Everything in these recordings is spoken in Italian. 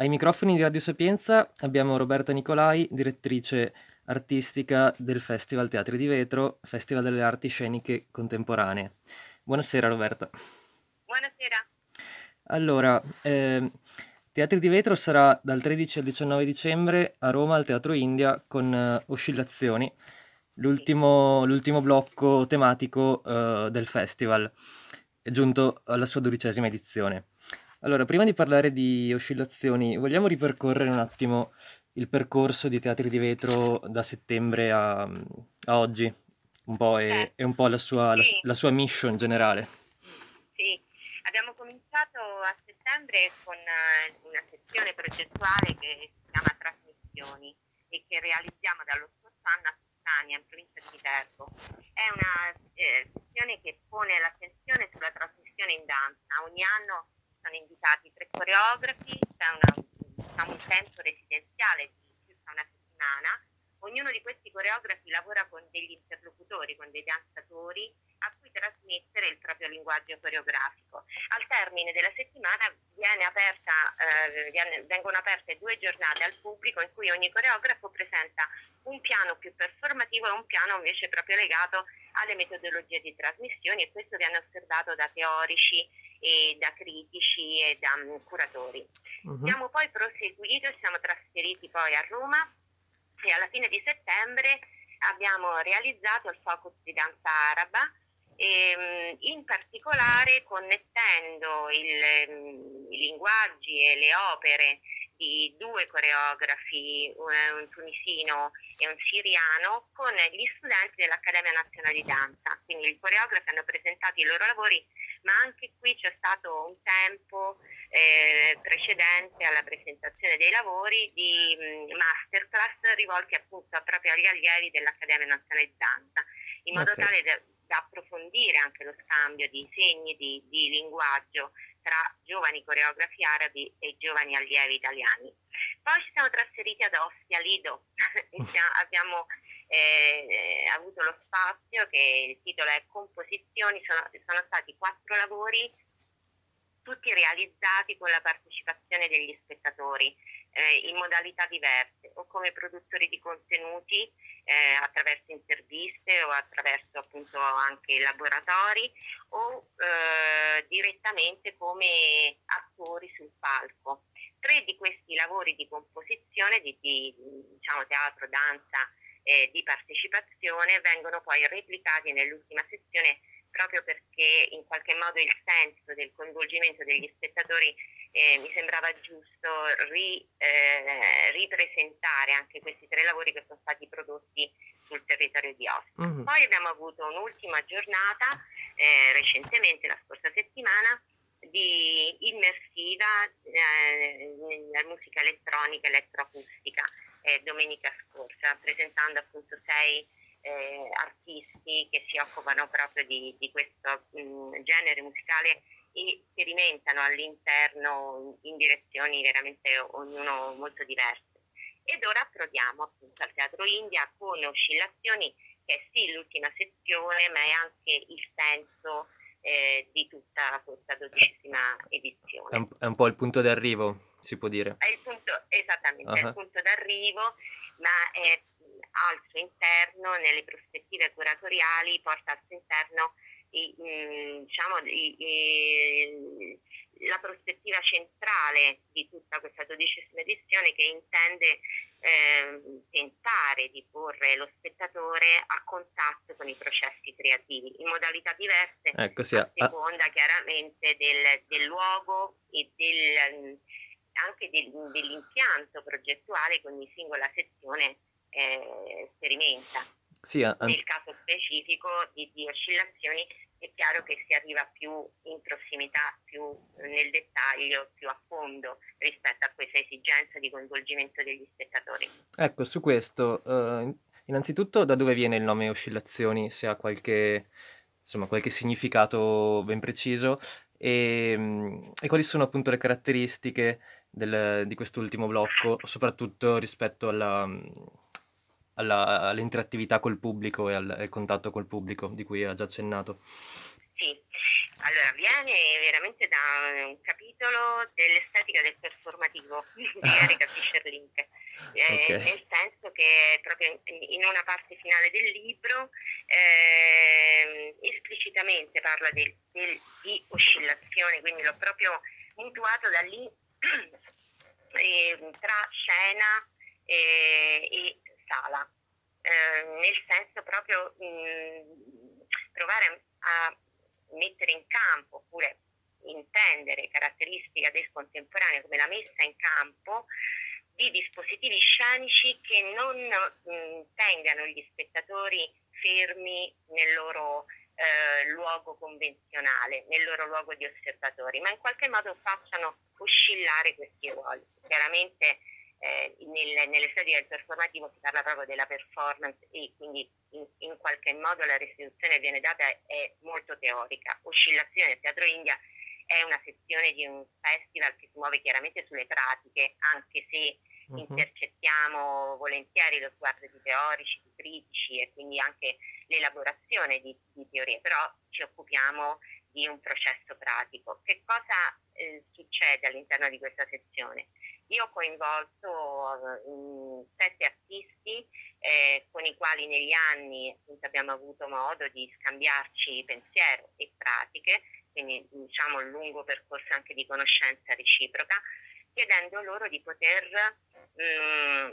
Ai microfoni di Radio Sapienza abbiamo Roberta Nicolai, direttrice artistica del Festival Teatri di Vetro, Festival delle Arti Sceniche Contemporanee. Buonasera Roberta. Buonasera. Allora, eh, Teatri di Vetro sarà dal 13 al 19 dicembre a Roma al Teatro India con uh, Oscillazioni, l'ultimo, l'ultimo blocco tematico uh, del festival, giunto alla sua dodicesima edizione. Allora, prima di parlare di oscillazioni, vogliamo ripercorrere un attimo il percorso di Teatri di Vetro da settembre a, a oggi, un po' e, Eh, e un po' la sua, la, sì, la sua mission generale. sì. Abbiamo cominciato a settembre con eh, una sezione progettuale che si chiama Trasmissioni e che realizziamo dallo scorso anno a Tuttania, in provincia di Viterbo. È una eh, sezione che pone l'attenzione sulla trasmissione in danza. Ogni anno sono invitati tre coreografi, c'è una, diciamo, un tempo residenziale di circa una settimana. Ognuno di questi coreografi lavora con degli interlocutori, con dei danzatori a cui trasmettere il proprio linguaggio coreografico. Al termine della settimana viene aperta, eh, vengono aperte due giornate al pubblico in cui ogni coreografo presenta un piano più performativo e un piano invece proprio legato alle metodologie di trasmissione e questo viene osservato da teorici e da critici e da mm, curatori. Mhm. Siamo poi proseguiti, siamo trasferiti poi a Roma e alla fine di settembre abbiamo realizzato il focus di danza araba e, mm, in particolare connettendo il, mm, i linguaggi e le opere di due coreografi, un tunisino e un siriano, con gli studenti dell'Accademia Nazionale di Danza. Quindi i coreografi hanno presentato i loro lavori, ma anche qui c'è stato un tempo eh, precedente alla presentazione dei lavori di mh, masterclass rivolti appunto proprio agli allievi dell'Accademia Nazionale di Danza, in modo Ok. tale da, da approfondire anche lo scambio di segni di, di linguaggio tra giovani coreografi arabi e giovani allievi italiani. Poi ci siamo trasferiti ad Ostia, Lido, abbiamo eh, avuto lo spazio che il titolo è Composizioni, sono, sono stati quattro lavori tutti realizzati con la partecipazione degli spettatori eh, in modalità diverse o come produttori di contenuti eh, attraverso interviste o attraverso appunto anche laboratori o eh, direttamente come attori sul palco. Tre di questi lavori di composizione, di, di, diciamo, teatro, danza eh, di partecipazione vengono poi replicati nell'ultima sezione proprio perché in qualche modo il senso del coinvolgimento degli spettatori eh, mi sembrava giusto ri- eh, ripresentare anche questi tre lavori che sono stati prodotti sul territorio di Ostia. Mhm. Poi abbiamo avuto un'ultima giornata eh, recentemente, la scorsa settimana, di immersiva eh, nella musica elettronica, elettroacustica, eh, domenica scorsa, presentando appunto sei eh, artisti che si occupano proprio di, di questo mh, genere musicale e sperimentano all'interno in direzioni veramente ognuno molto diverse. Ed ora approdiamo appunto al Teatro India con oscillazioni che è sì l'ultima sezione, ma è anche il senso eh, di tutta questa dodicesima È edizione. un, è un po' il punto d'arrivo, si può dire. È il punto, esattamente, è Ah. il punto d'arrivo, ma è al suo interno, nelle prospettive curatoriali, porta al suo interno i- mh, diciamo, i- i- la prospettiva centrale di tutta questa dodicesima edizione che intende ehm, tentare di porre lo spettatore a contatto con i processi creativi in modalità diverse Ecco, sì, a seconda chiaramente del, del luogo e del, anche del- dell'impianto progettuale che ogni singola sezione eh, sperimenta. sì, a- Nel caso specifico di, di oscillazioni è chiaro che si arriva più in prossimità, più nel dettaglio, più a fondo rispetto a questa esigenza di coinvolgimento degli spettatori. ecco, su questo, eh, innanzitutto da dove viene il nome oscillazioni, se ha qualche, insomma, qualche significato ben preciso e, mm, e quali sono appunto le caratteristiche del- di quest'ultimo blocco, soprattutto rispetto alla, mm, alla- all'interattività col pubblico e al, al contatto col pubblico di cui ha già accennato. Sì, allora viene veramente da un capitolo dell'estetica del performativo di Erika Fischer-Link, eh, okay. nel senso che proprio in una parte finale del libro eh, esplicitamente parla del, del, di oscillazione, quindi l'ho proprio mutuato da lì eh, tra scena e sala, eh, nel senso proprio mh, mm, provare a mettere in campo oppure intendere caratteristica del contemporaneo come la messa in campo di dispositivi scenici che non mh, mm, tengano gli spettatori fermi nel loro eh, luogo convenzionale, nel loro luogo di osservatori, ma in qualche modo facciano oscillare questi ruoli. Chiaramente eh, nel, nell'estetica del performativo si parla proprio della performance e quindi in, in qualche modo la restituzione che viene data è, è molto teorica. Oscillazione del Teatro India è una sezione di un festival che si muove chiaramente sulle pratiche, anche se uh-huh. intercettiamo volentieri lo sguardo di teorici, di critici e quindi anche l'elaborazione di, di teorie, però ci occupiamo di un processo pratico. Che cosa eh, succede all'interno di questa sezione? Io ho coinvolto uh, sette artisti eh, con i quali negli anni abbiamo avuto modo di scambiarci pensiero e pratiche, quindi diciamo un lungo percorso anche di conoscenza reciproca, chiedendo loro di poter mh, mm,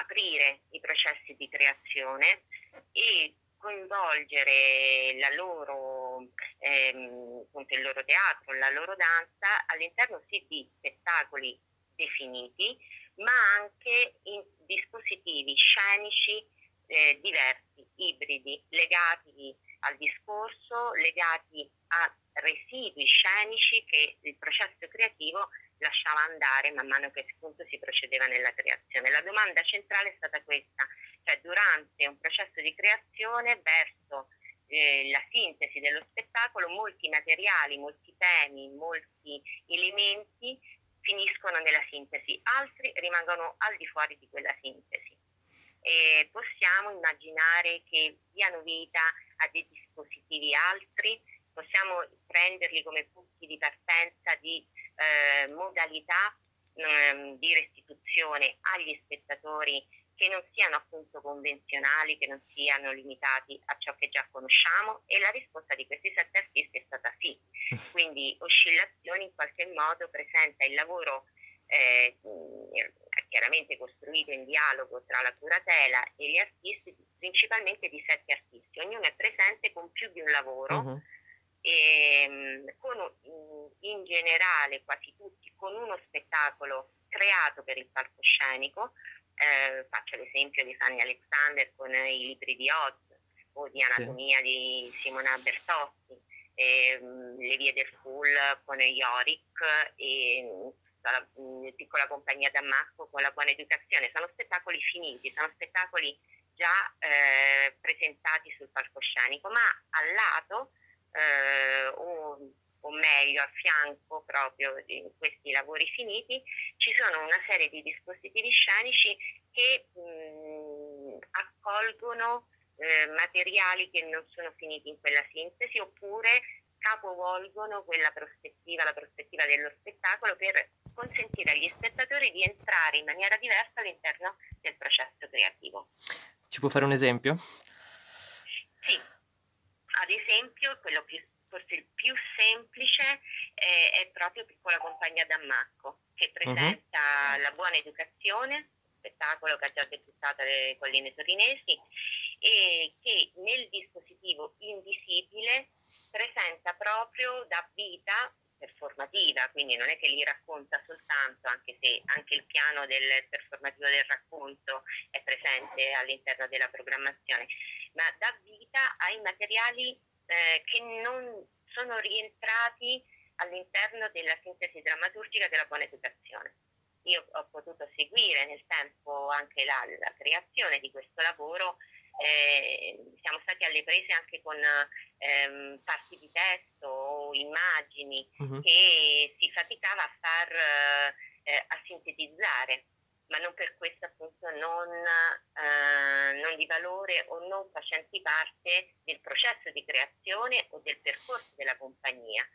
aprire i processi di creazione e coinvolgere la loro, ehm, il loro teatro, la loro danza all'interno sì di spettacoli definiti, ma anche in dispositivi scenici eh, diversi, ibridi, legati al discorso, legati a residui scenici che il processo creativo lasciava andare man mano che appunto si procedeva nella creazione. La domanda centrale è stata questa, cioè durante un processo di creazione verso eh, la sintesi dello spettacolo molti materiali, molti temi, molti elementi finiscono nella sintesi, altri rimangono al di fuori di quella sintesi. E possiamo immaginare che diano vita a dei dispositivi altri, possiamo prenderli come punti di partenza di eh, modalità eh, di restituzione agli spettatori che non siano appunto convenzionali, che non siano limitati a ciò che già conosciamo e la risposta di questi sette artisti è stata sì. Quindi oscillazioni in qualche modo presenta il lavoro eh, chiaramente costruito in dialogo tra la curatela e gli artisti, principalmente di sette artisti. Ognuno è presente con più di un lavoro. Uh-huh. E, con, in generale quasi tutti con uno spettacolo creato per il palcoscenico eh, faccio l'esempio di Fanny Alexander con i libri di Oz o di Anatomia sì. di Simona Bertotti, ehm, Le vie del Full con Yorick e la, la piccola compagnia Damasco con la buona educazione. Sono spettacoli finiti, sono spettacoli già eh, presentati sul palcoscenico, ma al lato eh, o o meglio a fianco proprio di questi lavori finiti, ci sono una serie di dispositivi scenici che mh, accolgono eh, materiali che non sono finiti in quella sintesi oppure capovolgono quella prospettiva, la prospettiva dello spettacolo per consentire agli spettatori di entrare in maniera diversa all'interno del processo creativo. Ci può fare un esempio? Sì, ad esempio quello più forse il più semplice eh, è proprio Piccola Compagnia d'Ammacco, che mhm. presenta uh-huh. la buona educazione, spettacolo che ha già debuttato alle colline torinesi, e che nel dispositivo invisibile presenta proprio da vita performativa, quindi non è che li racconta soltanto, anche se anche il piano del performativo del racconto è presente all'interno della programmazione, ma dà vita ai materiali eh, che non sono rientrati all'interno della sintesi drammaturgica della buona educazione. Io ho potuto seguire nel tempo anche la, la creazione di questo lavoro, eh, siamo stati alle prese anche con ehm, parti di testo o immagini uh-huh. che si faticava a far eh, a sintetizzare ma non per questo appunto non, eh, non di valore o non facenti parte del processo di creazione o del percorso della compagnia.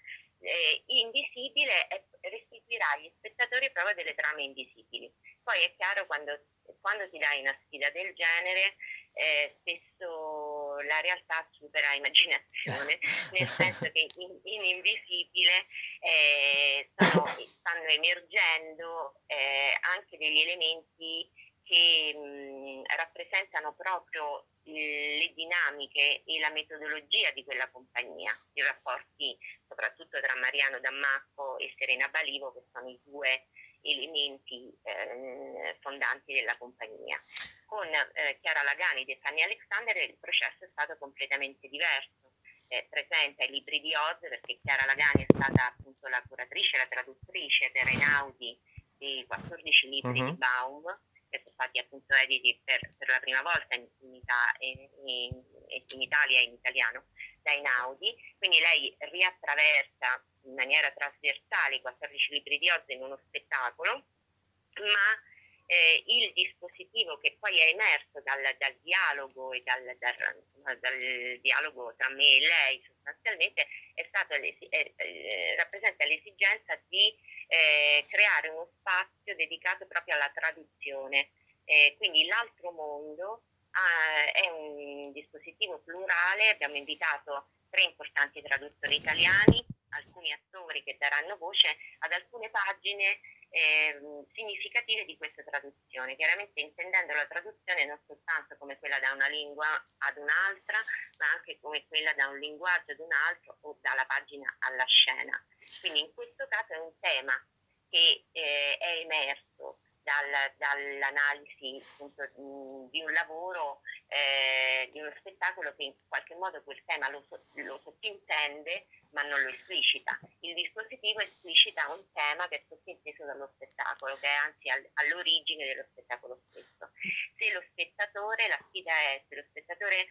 Eh, invisibile è, restituirà agli spettatori proprio delle trame invisibili. Poi è chiaro quando, quando ti dai una sfida del genere, eh, spesso la realtà supera immaginazione, nel senso che in, in invisibile eh, stanno, stanno, emergendo eh, anche degli elementi che mh, rappresentano proprio le dinamiche e la metodologia di quella compagnia, i rapporti soprattutto tra Mariano Dammacco e Serena Balivo che sono i due elementi eh, fondanti della compagnia. Con eh, Chiara Lagani e Fanny Alexander il processo è stato completamente diverso. Eh, presenta i libri di Oz perché Chiara Lagani è stata appunto la curatrice, la traduttrice per Einaudi dei 14 libri uh-huh. di Baum che sono stati appunto editi per, per la prima volta in, in, in, in Italia in italiano da Einaudi, quindi lei riattraversa in maniera trasversale i 14 libri di Oz in uno spettacolo, ma eh, il dispositivo che poi è emerso dal, dal dialogo e dal, dal, dal, dialogo tra me e lei sostanzialmente stato eh, rappresenta l'esigenza di eh, creare uno spazio dedicato proprio alla traduzione. Eh, quindi l'altro mondo ah, è un dispositivo plurale, abbiamo invitato tre importanti traduttori italiani, alcuni attori che daranno voce ad alcune pagine eh, significative di questa traduzione, chiaramente intendendo la traduzione non soltanto come quella da una lingua ad un'altra, ma anche come quella da un linguaggio ad un altro o dalla pagina alla scena. Quindi in questo caso è un tema che eh, è emerso dal, dall'analisi appunto, di un lavoro, eh, di uno spettacolo che in qualche modo quel tema lo, lo sottintende ma non lo esplicita. Il dispositivo esplicita un tema che è sottinteso dallo spettacolo, che è anzi all, all'origine dello spettacolo stesso. Se lo spettatore, la sfida è se lo spettatore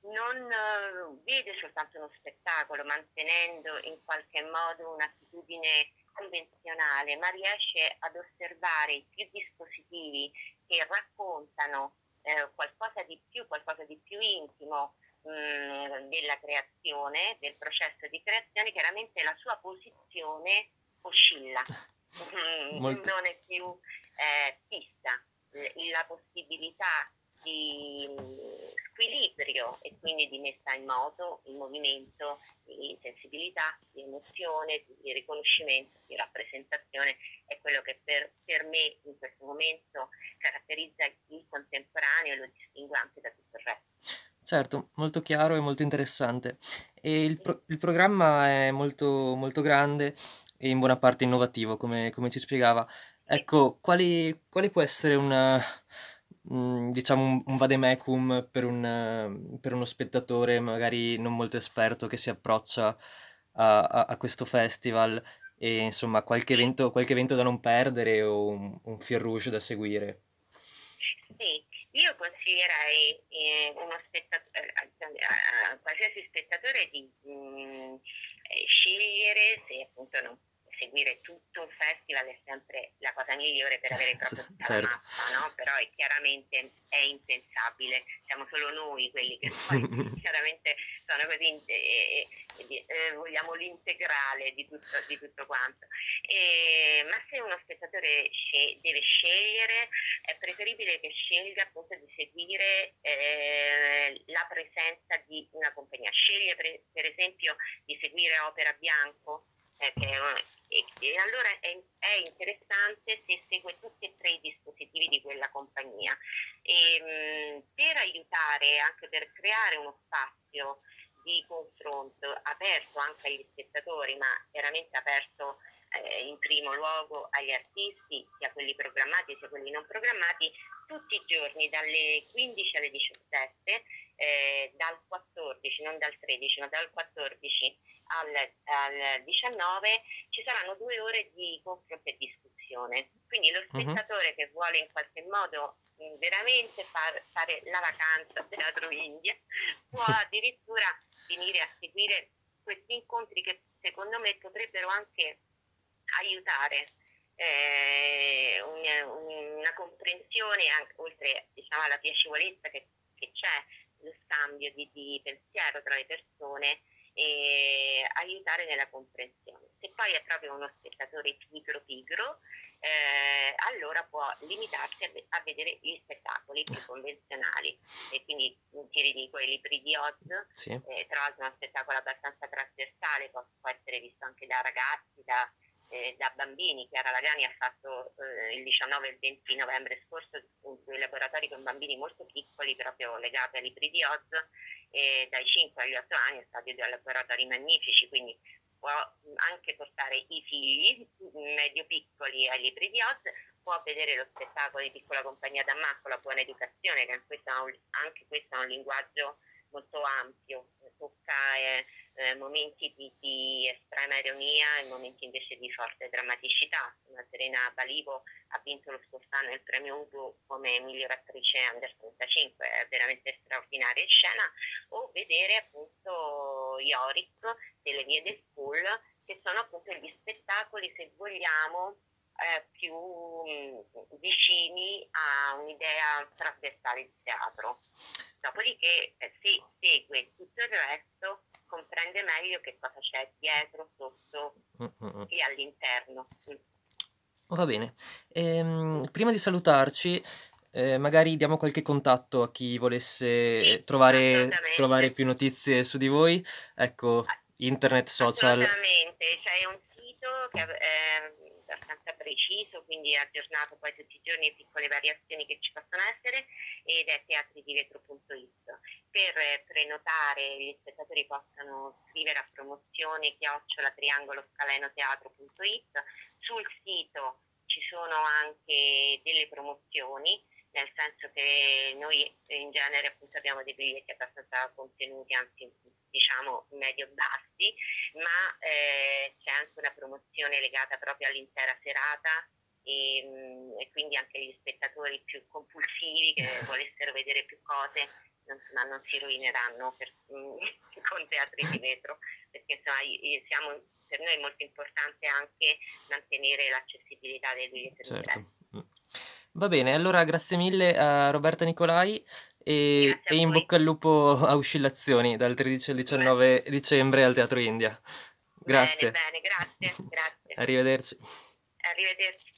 non uh, vede soltanto uno spettacolo mantenendo in qualche modo un'attitudine convenzionale, ma riesce ad osservare più dispositivi che raccontano eh, qualcosa di più, qualcosa di più intimo mh, mm, della creazione, del processo di creazione, chiaramente la sua posizione oscilla, mm, Molto. non è più eh, fissa. La possibilità di squilibrio e quindi di messa in moto, in movimento, di sensibilità, di emozione, di riconoscimento, di rappresentazione è quello che per, per me in questo momento caratterizza il contemporaneo e lo distingue anche da tutto il resto. Certo, molto chiaro e molto interessante. E il, pro- il programma è molto, molto grande e in buona parte innovativo, come, come ci spiegava. Ecco, quali, quali può essere una, Mhmm, diciamo un, un vademecum per, un, per uno spettatore magari non molto esperto che si approccia a, a, a questo festival e insomma qualche evento, qualche evento da non perdere o un, un fil rouge da seguire. Sì, io consiglierei eh, uno spettatore, a, a, qualsiasi spettatore di mh, mm, eh, scegliere se appunto non seguire tutto il festival è sempre la cosa migliore per avere proprio certo. la mappa, no? però è chiaramente è impensabile, siamo solo noi quelli che poi chiaramente sono così, eh, eh, eh, vogliamo l'integrale di tutto, di tutto quanto. E, ma se uno spettatore sce- deve scegliere, è preferibile che scelga appunto di seguire eh, la presenza di una compagnia. Sceglie per, per esempio di seguire Opera Bianco eh, e, e, allora è, è, interessante se segue tutti e tre i dispositivi di quella compagnia. E, mh, per aiutare, anche per creare uno spazio di confronto aperto anche agli spettatori, ma veramente aperto eh, in primo luogo agli artisti, sia quelli programmati sia quelli non programmati, tutti i giorni dalle 15 alle 17, eh, dal 14, non dal 13, ma dal 14 al, al 19 ci saranno due ore di confronto e discussione. Quindi lo mhm. spettatore uh-huh. che vuole in qualche modo veramente far, fare la vacanza al Teatro India può addirittura venire a seguire questi incontri che secondo me potrebbero anche aiutare eh, un, una comprensione, anche, oltre diciamo, alla piacevolezza che, che c'è, lo scambio di, di pensiero tra le persone, e aiutare nella comprensione. Se poi è proprio uno spettatore pigro pigro, eh, allora può limitarsi a, a, vedere gli spettacoli più convenzionali. E quindi ti ridico i libri di Oz, sì. eh, tra l'altro è uno spettacolo abbastanza trasversale, può, può essere visto anche da ragazzi, da, eh, da bambini. Chiara Lagani ha fatto eh, il 19 e il 20 novembre scorso due laboratori con bambini molto piccoli, proprio legati ai libri di Oz, e dai 5 agli 8 anni è stato due laboratori magnifici, quindi può anche portare i figli medio piccoli ai libri di Oz, può vedere lo spettacolo di Piccola Compagnia d'Amma con la buona educazione, che anche questo è un linguaggio molto ampio, tocca eh, eh, momenti di, di, estrema ironia e momenti invece di forte drammaticità. Una Serena Balivo ha vinto lo scorso anno il premio Ugo come miglior attrice under 35, è veramente straordinaria in scena, o vedere appunto Yorick delle vie del school, che sono appunto gli spettacoli, se vogliamo, eh, più mh, vicini a un'idea trasversale di teatro. Dopodiché eh, si segue tutto il resto, comprende meglio che cosa c'è dietro, sotto Mm-mm. e all'interno. Mm. Va bene. Ehm, prima di salutarci, eh, magari diamo qualche contatto a chi volesse sì, trovare, trovare, più notizie su di voi. Ecco, internet, social. Assolutamente, c'è un sito che è abbastanza preciso, quindi aggiornato poi tutti i giorni piccole variazioni che ci possono essere ed è teatridivetro.it. Per prenotare gli spettatori possono scrivere a promozione chiocciola triangolo scaleno teatro.it. Sul sito ci sono anche delle promozioni nel senso che noi in genere appunto abbiamo dei biglietti abbastanza contenuti, anzi diciamo medio-bassi, ma eh, c'è anche una promozione legata proprio all'intera serata e, mm, e, quindi anche gli spettatori più compulsivi che volessero vedere più cose non, ma non si rovineranno per, mm, con teatri di vetro perché insomma siamo, per noi è molto importante anche mantenere l'accessibilità dei biglietti certo. Va bene, allora grazie mille a Roberta Nicolai e, e in bocca al lupo a Oscillazioni dal 13 al 19 bene. dicembre al Teatro India. Grazie. Bene, bene, grazie, grazie. Arrivederci. Arrivederci.